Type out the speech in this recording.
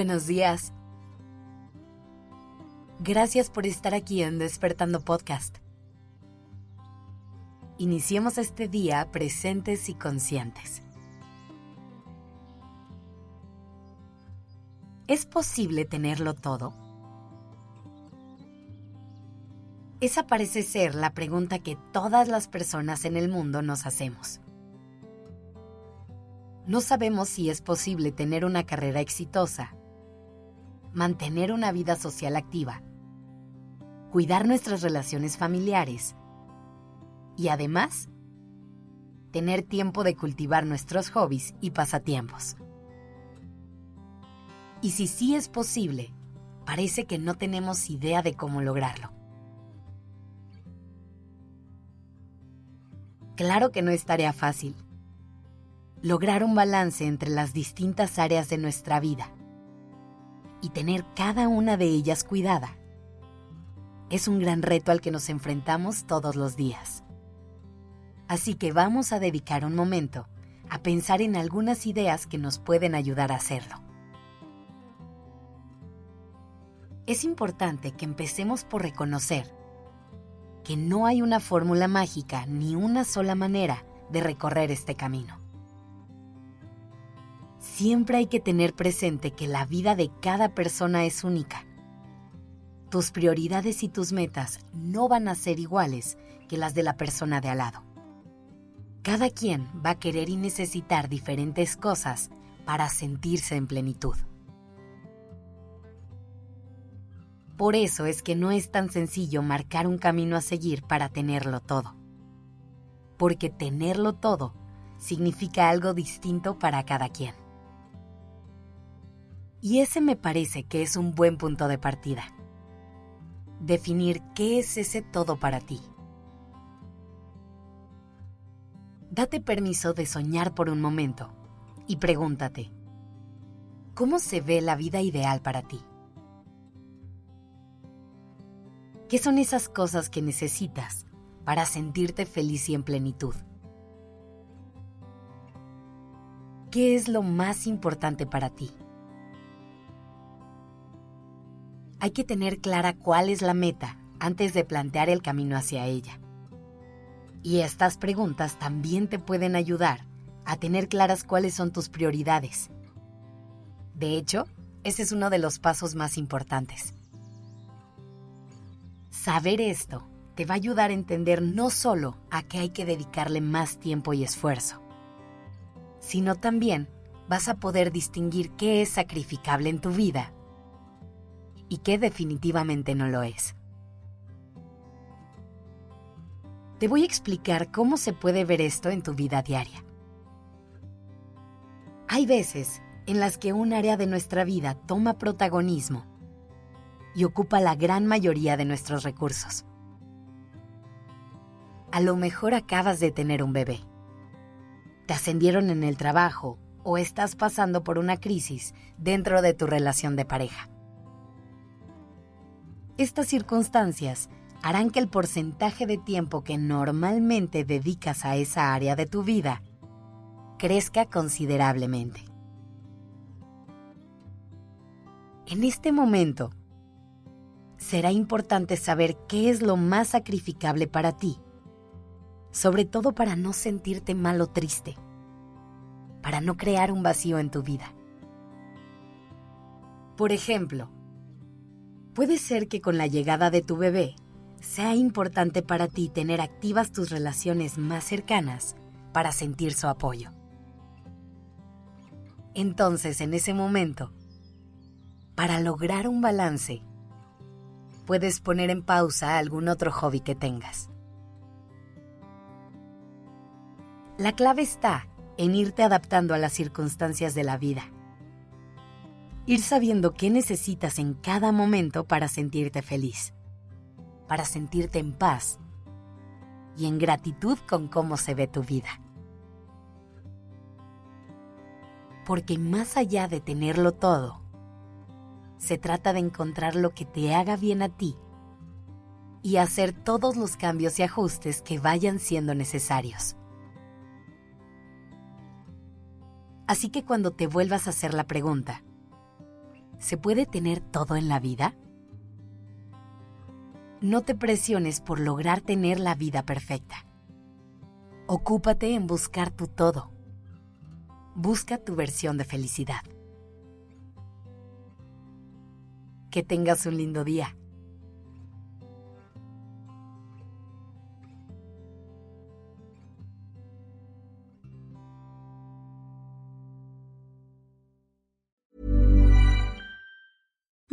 buenos días. Gracias por estar aquí en Despertando Podcast. Iniciemos este día presentes y conscientes. ¿Es posible tenerlo todo? Esa parece ser la pregunta que todas las personas en el mundo nos hacemos. No sabemos si es posible tener una carrera exitosa, mantener una vida social activa, cuidar nuestras relaciones familiares y además tener tiempo de cultivar nuestros hobbies y pasatiempos. Y si sí es posible, parece que no tenemos idea de cómo lograrlo. Claro que no es tarea fácil. Lograr un balance entre las distintas áreas de nuestra vida y tener cada una de ellas cuidada es un gran reto al que nos enfrentamos todos los días. Así que vamos a dedicar un momento a pensar en algunas ideas que nos pueden ayudar a hacerlo. Es importante que empecemos por reconocer que no hay una fórmula mágica ni una sola manera de recorrer este camino. Siempre hay que tener presente que la vida de cada persona es única. Tus prioridades y tus metas no van a ser iguales que las de la persona de al lado. Cada quien va a querer y necesitar diferentes cosas para sentirse en plenitud. Por eso es que no es tan sencillo marcar un camino a seguir para tenerlo todo. Porque tenerlo todo significa algo distinto para cada quien. Y ese me parece que es un buen punto de partida. Definir qué es ese todo para ti. Date permiso de soñar por un momento y pregúntate, ¿cómo se ve la vida ideal para ti? ¿Qué son esas cosas que necesitas para sentirte feliz y en plenitud? ¿Qué es lo más importante para ti? Hay que tener clara cuál es la meta antes de plantear el camino hacia ella. Y estas preguntas también te pueden ayudar a tener claras cuáles son tus prioridades. De hecho, ese es uno de los pasos más importantes. Saber esto te va a ayudar a entender no solo a qué hay que dedicarle más tiempo y esfuerzo, sino también vas a poder distinguir qué es sacrificable en tu vida y qué definitivamente no lo es. Te voy a explicar cómo se puede ver esto en tu vida diaria. Hay veces en las que un área de nuestra vida toma protagonismo y ocupa la gran mayoría de nuestros recursos. A lo mejor acabas de tener un bebé. Te ascendieron en el trabajo o estás pasando por una crisis dentro de tu relación de pareja. Estas circunstancias harán que el porcentaje de tiempo que normalmente dedicas a esa área de tu vida crezca considerablemente. En este momento, será importante saber qué es lo más sacrificable para ti, sobre todo para no sentirte mal o triste, para no crear un vacío en tu vida. Por ejemplo, puede ser que con la llegada de tu bebé sea importante para ti tener activas tus relaciones más cercanas para sentir su apoyo. Entonces, en ese momento, para lograr un balance, puedes poner en pausa algún otro hobby que tengas. La clave está en irte adaptando a las circunstancias de la vida. Ir sabiendo qué necesitas en cada momento para sentirte feliz, para sentirte en paz y en gratitud con cómo se ve tu vida. Porque más allá de tenerlo todo, se trata de encontrar lo que te haga bien a ti y hacer todos los cambios y ajustes que vayan siendo necesarios. Así que cuando te vuelvas a hacer la pregunta, ¿Se puede tener todo en la vida? No te presiones por lograr tener la vida perfecta. Ocúpate en buscar tu todo. Busca tu versión de felicidad. Que tengas un lindo día.